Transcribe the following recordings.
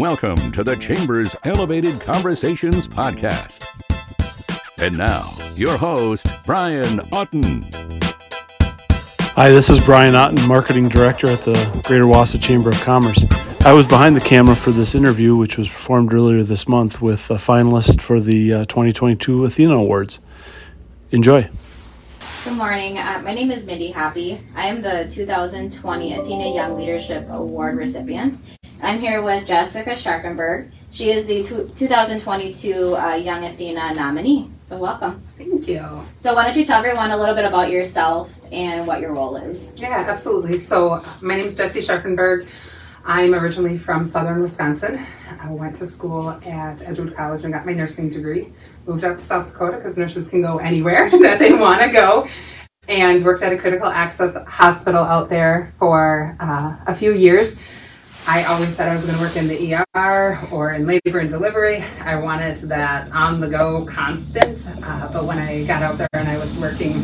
Welcome to the Chambers Elevated Conversations Podcast. And now, your host, Brian Otten. Hi, this is Brian Otten, Marketing Director at the Greater Wausau Chamber of Commerce. I was behind the camera for this interview, which was performed earlier this month with a finalist for the uh, 2022 Athena Awards. Enjoy. Good morning. Uh, my name is Mindy Happy. I am the 2020 Athena Young Leadership Award recipient. I'm here with Jessica Scharkenberg. She is the 2022 uh, Young Athena nominee. So, welcome. Thank you. So, why don't you tell everyone a little bit about yourself and what your role is? Yeah, absolutely. So, my name is Jessie Scharkenberg. I'm originally from southern Wisconsin. I went to school at Edgewood College and got my nursing degree. Moved up to South Dakota because nurses can go anywhere that they want to go. And worked at a critical access hospital out there for uh, a few years. I always said I was going to work in the ER or in labor and delivery. I wanted that on the go constant. Uh, but when I got out there and I was working,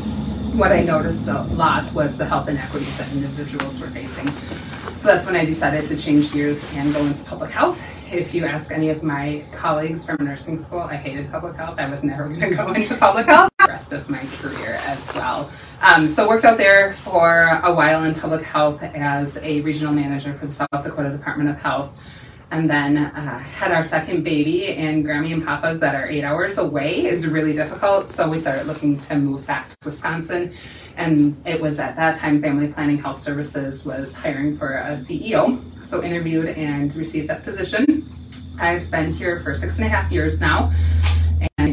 what I noticed a lot was the health inequities that individuals were facing. So that's when I decided to change gears and go into public health. If you ask any of my colleagues from nursing school, I hated public health. I was never going to go into public health the rest of my career as well. Um, so worked out there for a while in public health as a regional manager for the South Dakota Department of Health. And then uh, had our second baby, and Grammy and Papa's that are eight hours away is really difficult. So we started looking to move back to Wisconsin. And it was at that time Family Planning Health Services was hiring for a CEO. So interviewed and received that position. I've been here for six and a half years now.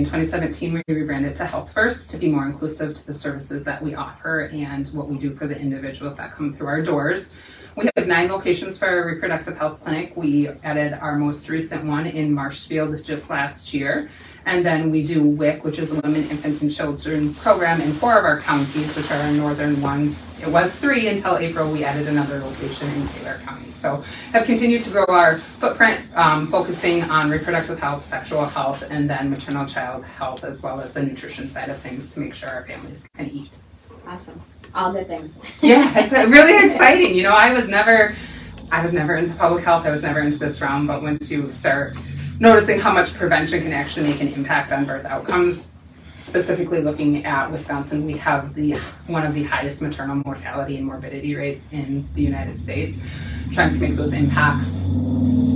In 2017, we rebranded to Health First to be more inclusive to the services that we offer and what we do for the individuals that come through our doors. We have nine locations for our reproductive health clinic. We added our most recent one in Marshfield just last year. And then we do WIC, which is the Women, Infant, and Children program in four of our counties, which are our northern ones. It was three until April. We added another location in Taylor County. So have continued to grow our footprint, um, focusing on reproductive health, sexual health, and then maternal child health, as well as the nutrition side of things to make sure our families can eat. Awesome. All good things. yeah, it's really exciting. You know, I was never, I was never into public health. I was never into this realm. But once you start noticing how much prevention can actually make an impact on birth outcomes, specifically looking at Wisconsin, we have the one of the highest maternal mortality and morbidity rates in the United States. Trying to make those impacts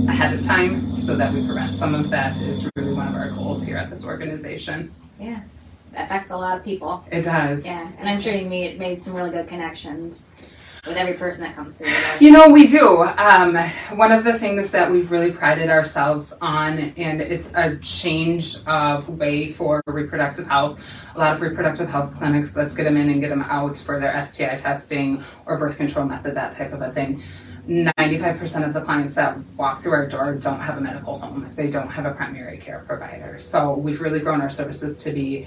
ahead of time so that we prevent some of that is really one of our goals here at this organization. Yeah, affects a lot of people. It does. Yeah, and I'm sure you made made some really good connections with every person that comes through. You know, we do. Um, one of the things that we've really prided ourselves on, and it's a change of way for reproductive health. A lot of reproductive health clinics, let's get them in and get them out for their STI testing or birth control method, that type of a thing. 95% of the clients that walk through our door don't have a medical home. They don't have a primary care provider. So we've really grown our services to be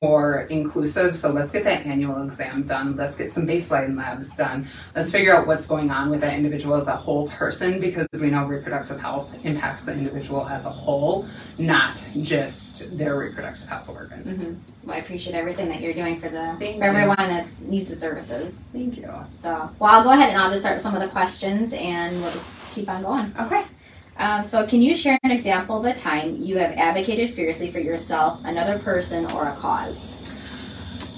more inclusive. So let's get that annual exam done. Let's get some baseline labs done. Let's figure out what's going on with that individual as a whole person because we know reproductive health impacts the individual as a whole, not just their reproductive health organs. Mm-hmm. Well, I appreciate everything that you're doing for the Thank for you. everyone that needs the services. Thank you. So, well, I'll go ahead and I'll just start with some of the questions, and we'll just keep on going. Okay. Um, so, can you share an example of a time you have advocated fiercely for yourself, another person, or a cause?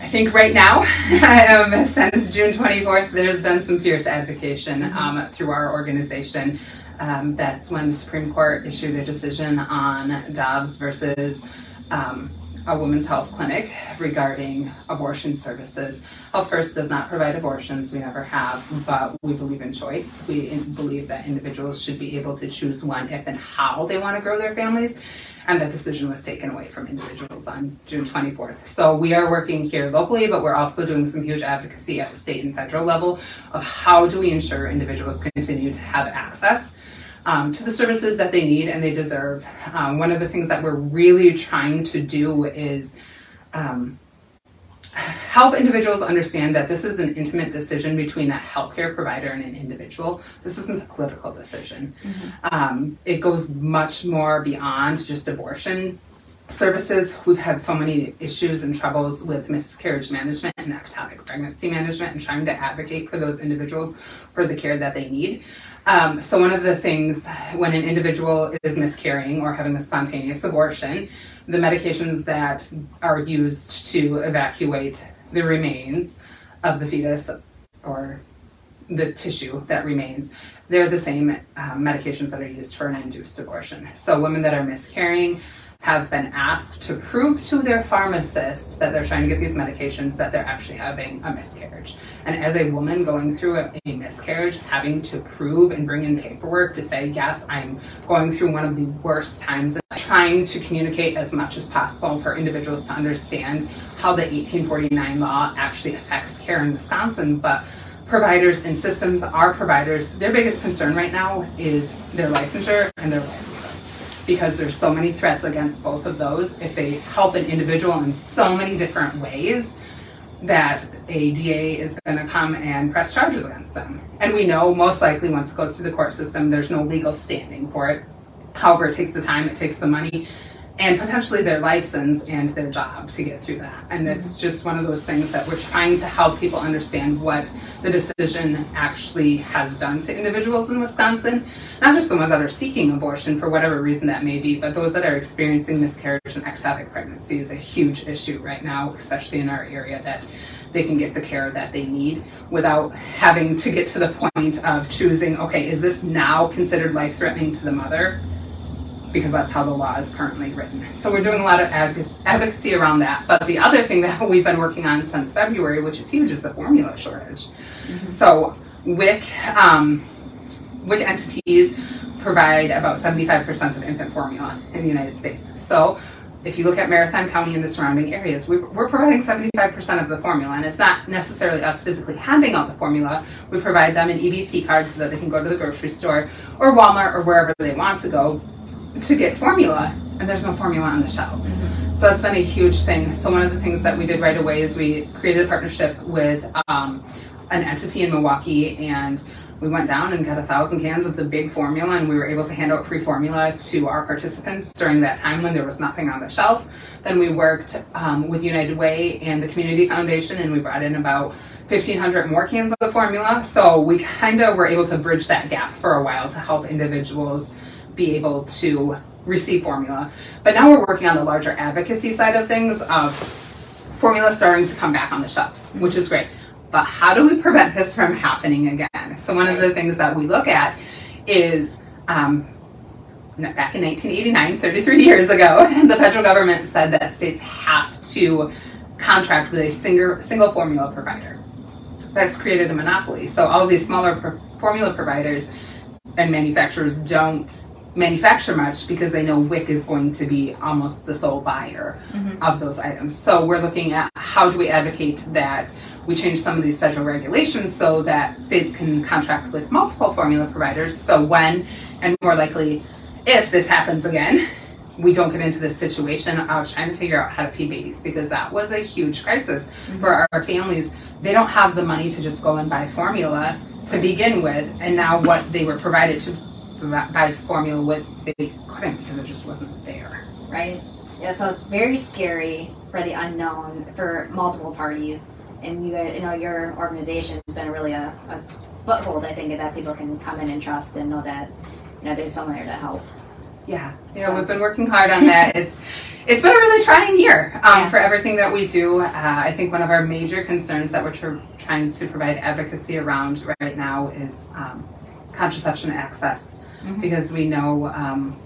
I think right now, um, since June 24th, there's been some fierce advocation um, through our organization. Um, that's when the Supreme Court issued their decision on Dobbs versus um, a women's health clinic regarding abortion services. Health First does not provide abortions, we never have, but we believe in choice. We believe that individuals should be able to choose when, if, and how they want to grow their families. And that decision was taken away from individuals on June 24th. So we are working here locally, but we're also doing some huge advocacy at the state and federal level of how do we ensure individuals continue to have access um, to the services that they need and they deserve. Um, one of the things that we're really trying to do is um, help individuals understand that this is an intimate decision between a healthcare provider and an individual. This isn't a political decision. Um, it goes much more beyond just abortion services. We've had so many issues and troubles with miscarriage management and ectopic pregnancy management and trying to advocate for those individuals for the care that they need. Um, so one of the things when an individual is miscarrying or having a spontaneous abortion, the medications that are used to evacuate the remains of the fetus or the tissue that remains, they're the same um, medications that are used for an induced abortion. So women that are miscarrying have been asked to prove to their pharmacist that they're trying to get these medications that they're actually having a miscarriage. And as a woman going through a, a, miscarriage, having to prove and bring in paperwork to say, yes, I'm going through one of the worst times, trying to communicate as much as possible for individuals to understand how the 1849 law actually affects care in Wisconsin. But providers and systems, our providers, their biggest concern right now is their licensure and their livelihood because there's so many threats against both of those. If they help an individual in so many different ways, that a DA is going to come and press charges against them. And we know most likely once it goes through the court system, there's no legal standing for it. However, it takes the time, it takes the money, and potentially their license and their job to get through that. And it's mm-hmm. just one of those things that we're trying to help people understand what the decision actually has done to individuals in Wisconsin. Not just the ones that are seeking abortion for whatever reason that may be, but those that are experiencing miscarriage and ectopic pregnancy is a huge issue right now, especially in our area that they can get the care that they need without having to get to the point of choosing, okay, is this now considered life threatening to the mother? Because that's how the law is currently written. So we're doing a lot of advocacy around that. But the other thing that we've been working on since February, which is huge, is the formula shortage. Mm-hmm. So WIC, um, WIC entities provide about 75% of infant formula in the United States. So if you look at Marathon County and the surrounding areas, we're, we're providing 75% of the formula. And it's not necessarily us physically handing out the formula. We provide them an EBT card so that they can go to the grocery store or Walmart or wherever they want to go to get formula, and there's no formula on the shelves. So that's been a huge thing. So one of the things that we did right away is we created a partnership with um, an entity in Milwaukee, and we went down and got a thousand cans of the big formula, and we were able to hand out free formula to our participants during that time when there was nothing on the shelf. Then we worked um, with United Way and the Community Foundation, and we brought in about 1,500 more cans of the formula. So we kind of were able to bridge that gap for a while to help individuals be able to receive formula. But now we're working on the larger advocacy side of things of formula starting to come back on the shelves, which is great. But how do we prevent this from happening again? So one of the things that we look at is um, back in 1989, 33 years ago, the federal government said that states have to contract with a single, single formula provider. That's created a monopoly. So all these smaller pro- formula providers and manufacturers don't manufacture much because they know WIC is going to be almost the sole buyer mm-hmm. of those items. So we're looking at how do we advocate that we change some of these federal regulations so that states can contract with multiple formula providers. So when and more likely if this happens again, we don't get into this situation of trying to figure out how to feed babies because that was a huge crisis mm-hmm. for our families. They don't have the money to just go and buy formula to begin with, and now what they were provided to buy formula with they couldn't because it just wasn't there. Right. Yeah. So it's very scary for the unknown for multiple parties, and you you know your organization has been really a, a foothold. I think that people can come in and trust and know that you know there's someone there to help. Yeah. Yeah. So. We've been working hard on that. it's it's been a really trying year um, yeah. for everything that we do. Uh, I think one of our major concerns that we're tr- trying to provide advocacy around right now is um, contraception access mm-hmm. because we know um,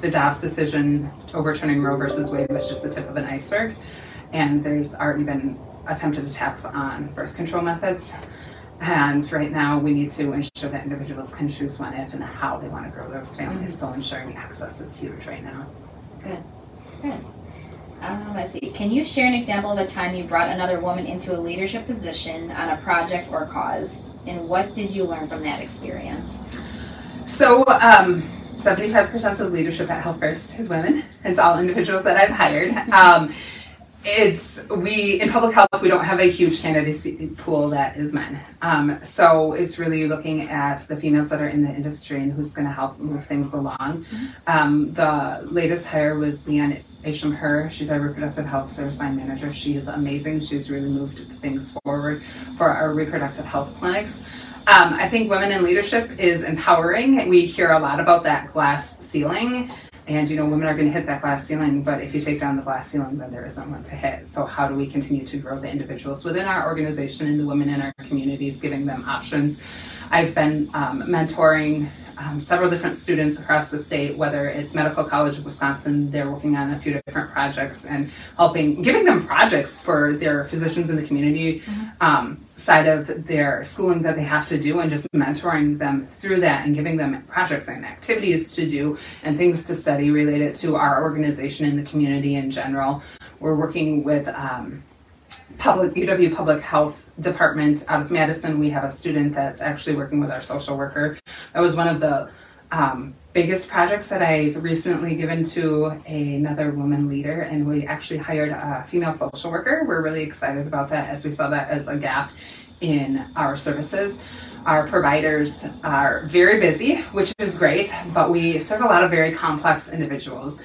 the Dobbs decision overturning Roe versus Wade was just the tip of an iceberg, and there's already been attempted attacks on birth control methods. And right now, we need to ensure that individuals can choose when, if, and how they want to grow those families. Mm-hmm. So ensuring access is huge right now. Good. Good. Um, let's see. Can you share an example of a time you brought another woman into a leadership position on a project or cause, and what did you learn from that experience? So, um, 75% of the leadership at Health First is women. It's all individuals that I've hired. Um, it's we in public health we don't have a huge candidacy pool that is men um, so it's really looking at the females that are in the industry and who's going to help move things along mm-hmm. um, the latest hire was leanne Asham Her. She's our reproductive health service line manager. She is amazing. She's really moved things forward for our reproductive health clinics. Um, I think women in leadership is empowering. We hear a lot about that glass ceiling. And you know, women are going to hit that glass ceiling, but if you take down the glass ceiling, then there isn't one to hit. So, how do we continue to grow the individuals within our organization and the women in our communities, giving them options? I've been um, mentoring um, several different students across the state, whether it's Medical College of Wisconsin, they're working on a few different projects and helping, giving them projects for their physicians in the community mm-hmm. um, side of their schooling that they have to do, and just mentoring them through that and giving them projects and activities to do and things to study related to our organization and the community in general. We're working with um, public UW Public Health Department out of Madison. We have a student that's actually working with our social worker. That was one of the um, biggest projects that I've recently given to another woman leader, and we actually hired a female social worker. We're really excited about that as we saw that as a gap in our services. Our providers are very busy, which is great, but we serve a lot of very complex individuals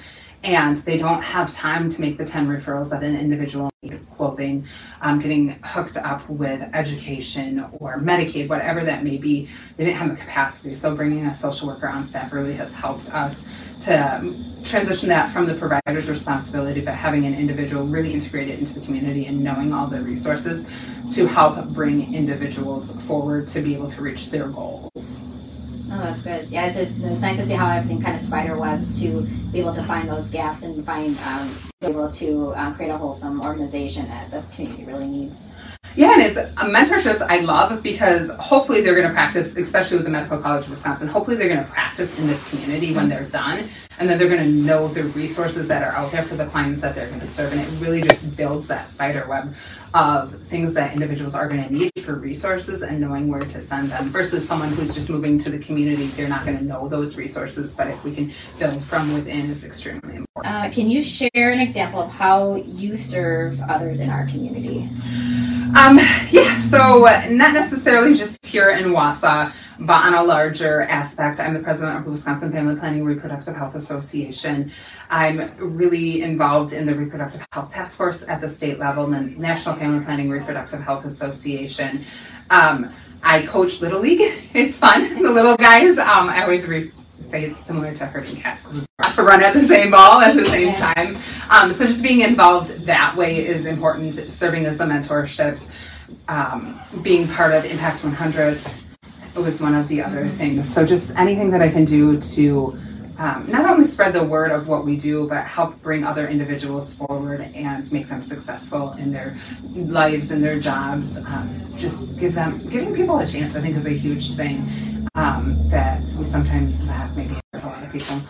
and they don't have time to make the 10 referrals that an individual needs clothing, um, getting hooked up with education or Medicaid, whatever that may be. They didn't have the capacity. So bringing a social worker on staff really has helped us to transition that from the provider's responsibility, but having an individual really integrated into the community and knowing all the resources to help bring individuals forward to be able to reach their goals. Oh, that's good. Yeah, it's, just, it's nice to see how everything kind of spider webs to be able to find those gaps and find um, be able to um, create a wholesome organization that the community really needs. Yeah, and it's uh, mentorships I love because hopefully they're going to practice, especially with the Medical College of Wisconsin. Hopefully they're going to practice in this community when they're done, and then they're going to know the resources that are out there for the clients that they're going to serve, and it really just builds that spider web of things that individuals are going to need for resources and knowing where to send them versus someone who's just moving to the community they're not going to know those resources but if we can build from within it's extremely important uh, can you share an example of how you serve others in our community um, yeah, so not necessarily just here in Wausau, but on a larger aspect. I'm the president of the Wisconsin Family Planning Reproductive Health Association. I'm really involved in the Reproductive Health Task Force at the state level and the National Family Planning Reproductive Health Association. Um, I coach Little League. It's fun. The little guys, um, I always re- say it's similar to herding cats because it's to run at the same ball at the same yeah. time. Um, so just being involved that way is important. Serving as the mentorships, um, being part of Impact 100 was one of the other things. So just anything that I can do to um, not only spread the word of what we do, but help bring other individuals forward and make them successful in their lives and their jobs. Um, just give them, giving people a chance, I think, is a huge thing um, that we sometimes lack. Maybe a lot of people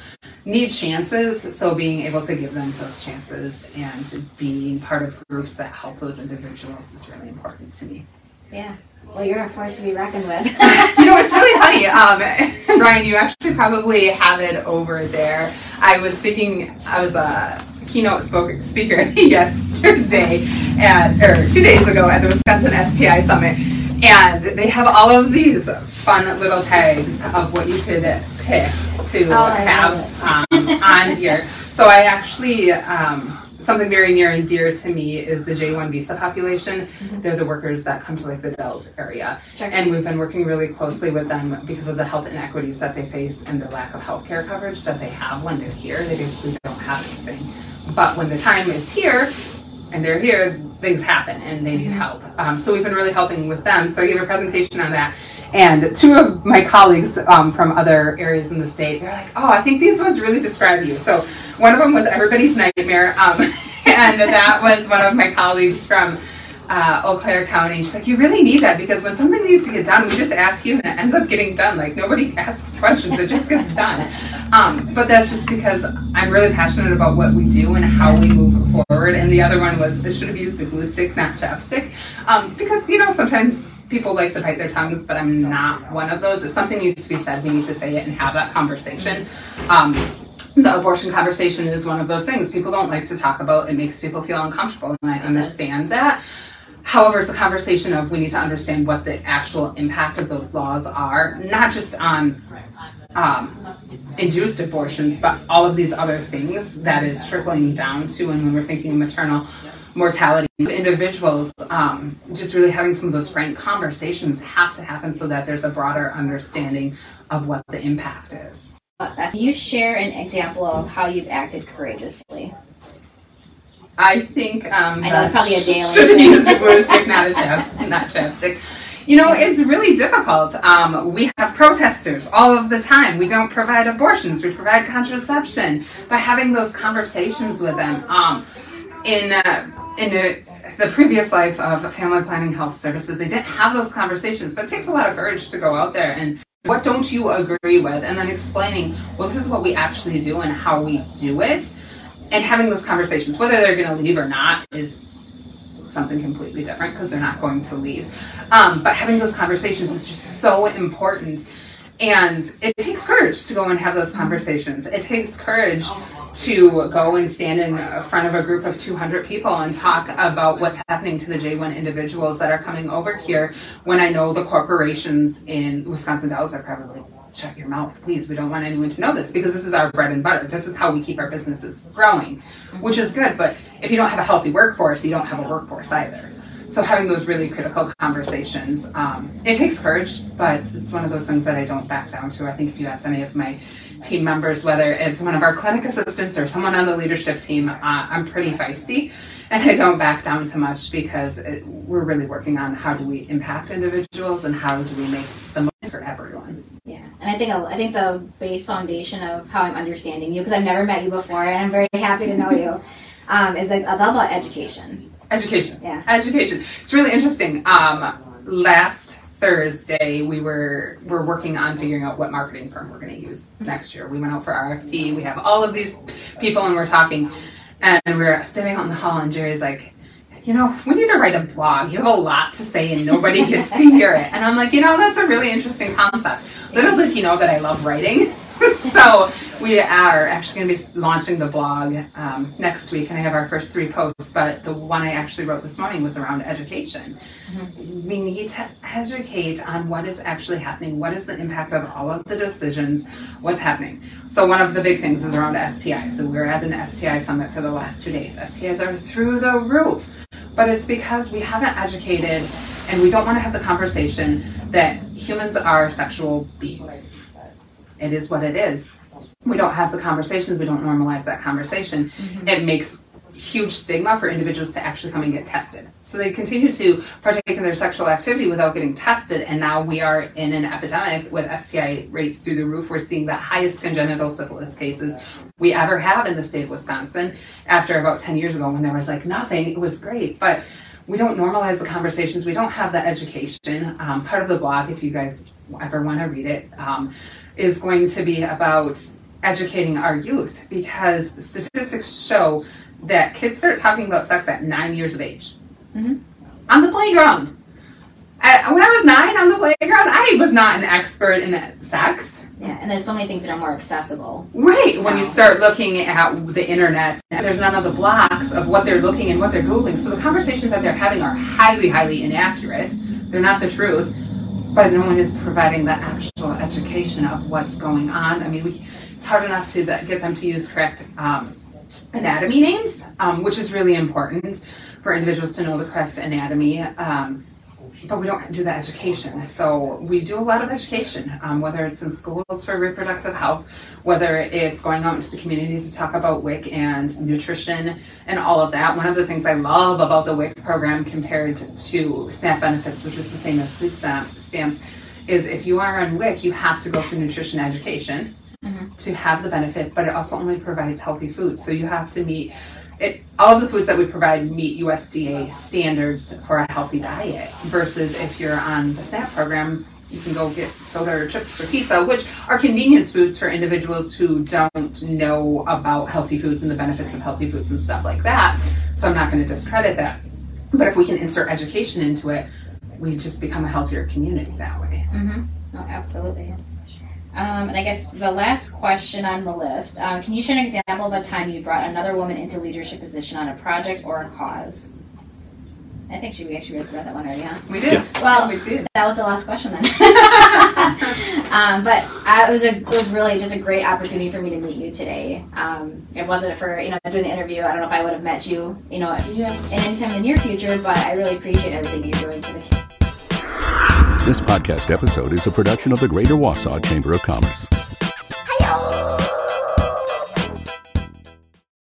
need chances, so being able to give them those chances and being part of groups that help those individuals is really important to me. Yeah. Well, you're a force to be reckoned with. you know, it's really funny. Um, Brian, you actually probably have it over there. I was speaking, I was a keynote spoke, speaker yesterday, at, or two days ago at the Wisconsin STI Summit, and they have all of these fun little tags of what you could pick to oh, have um, on here. So I actually um, something very near and dear to me is the J1 visa population. Mm-hmm. They're the workers that come to like the Dells area. And we've been working really closely with them because of the health inequities that they face and the lack of health care coverage that they have when they're here. They basically don't have anything. But when the time is here and they're here, things happen and they need mm-hmm. help. Um, so we've been really helping with them. So I gave a presentation on that. And two of my colleagues um, from other areas in the state, they're like, oh, I think these ones really describe you. So one of them was everybody's nightmare. Um, and that was one of my colleagues from uh, Eau Claire County. She's like, you really need that because when something needs to get done, we just ask you and it ends up getting done. Like nobody asks questions, it just gets done. Um, but that's just because I'm really passionate about what we do and how we move forward. And the other one was, I should have used a glue stick, not chapstick. Um, because, you know, sometimes people like to bite their tongues, but I'm not one of those. If something needs to be said, we need to say it and have that conversation. Um, the abortion conversation is one of those things people don't like to talk about. It makes people feel uncomfortable, and I understand that. However, it's a conversation of we need to understand what the actual impact of those laws are, not just on um, induced abortions, but all of these other things that is trickling down to. And when we're thinking of maternal mortality. Individuals, um, just really having some of those frank conversations have to happen so that there's a broader understanding of what the impact is. Can you share an example of how you've acted courageously? I think um, I know it's probably a daily Shouldn't use the glue not a chap, not chapstick. You know, it's really difficult. Um, we have protesters all of the time. We don't provide abortions. We provide contraception. By having those conversations with them, um, in uh, in a, the previous life of family planning health services, they didn't have those conversations. But it takes a lot of courage to go out there and what don't you agree with, and then explaining, well, this is what we actually do and how we do it, and having those conversations. Whether they're going to leave or not is something completely different because they're not going to leave. Um, but having those conversations is just so important. And it takes courage to go and have those conversations. It takes courage to go and stand in front of a group of 200 people and talk about what's happening to the J1 individuals that are coming over here when I know the corporations in Wisconsin Dells are probably shut your mouth, please. We don't want anyone to know this because this is our bread and butter. This is how we keep our businesses growing, which is good. But if you don't have a healthy workforce, you don't have a workforce either. So having those really critical conversations, um, it takes courage, but it's one of those things that I don't back down to. I think if you ask any of my team members, whether it's one of our clinic assistants or someone on the leadership team, uh, I'm pretty feisty. And I don't back down to much because it, we're really working on how do we impact individuals and how do we make the most for everyone. Yeah, and I think I think the base foundation of how I'm understanding you, because I've never met you before, and I'm very happy to know you, um, is that it's all about education. Education. Yeah. Education. It's really interesting. Um, last Thursday, we were we're working on figuring out what marketing firm we're going to use mm-hmm. next year. We went out for RFP. We have all of these people, and we're talking, and we're sitting out in the hall, and Jerry's like. You know, we need to write a blog. You have a lot to say, and nobody gets to hear it. And I'm like, you know, that's a really interesting concept. Little did he know that I love writing. so we are actually going to be launching the blog um, next week, and I have our first three posts. But the one I actually wrote this morning was around education. We need to educate on what is actually happening, what is the impact of all of the decisions, what's happening. So one of the big things is around STI. So we are at an STI summit for the last two days. STIs are through the roof, but it's because we haven't educated, and we don't want to have the conversation that humans are sexual beings. It is what it is. We don't have the conversations, we don't normalize that conversation. It makes huge stigma for individuals to actually come and get tested. So they continue to partake in their sexual activity without getting tested, and now we are in an epidemic with STI rates through the roof. We're seeing the highest congenital syphilis cases we ever have in the state of Wisconsin after about 10 years ago when there was like nothing. It was great, but we don't normalize the conversations. We don't have the education. Um, part of the blog, if you guys ever want to read it, um, is going to be about educating our youth because statistics show that kids start talking about sex at nine years of age mm-hmm. on the playground. At, when I was nine on the playground, I was not an expert in sex. Yeah, and there's so many things that are more accessible. Right. When you start looking at the internet, there's none of the blocks of what they're looking and what they're Googling. So the conversations that they're having are highly, highly inaccurate. They're not the truth. But no one is providing the actual education of what's going on. I mean, we, it's hard enough to get them to use correct um, anatomy names, um, which is really important for individuals to know the correct anatomy. Um, but we don't do that education. So we do a lot of education, um, whether it's in schools for reproductive health, whether it's going out into the community to talk about WIC and nutrition and all of that. One of the things I love about the WIC program compared to SNAP benefits, which is the same as food stamps, is if you are on WIC, you have to go through nutrition education to have the benefit, but it also only provides healthy foods. So you have to meet it, all the foods that we provide meet USDA standards for a healthy diet. Versus if you're on the SNAP program, you can go get soda or chips or pizza, which are convenience foods for individuals who don't know about healthy foods and the benefits of healthy foods and stuff like that. So I'm not going to discredit that. But if we can insert education into it, we just become a healthier community that way. Oh, absolutely. Um, and I guess the last question on the list um, can you share an example of a time you brought another woman into leadership position on a project or a cause? I think she, we actually read that one already, huh? We did. Yeah. Well, we did. That was the last question then. um, but I, it was a it was really just a great opportunity for me to meet you today. Um, it wasn't for you know doing the interview. I don't know if I would have met you, you know, yeah. anytime in the near future. But I really appreciate everything you're doing for the community. This podcast episode is a production of the Greater Wausau Chamber of Commerce.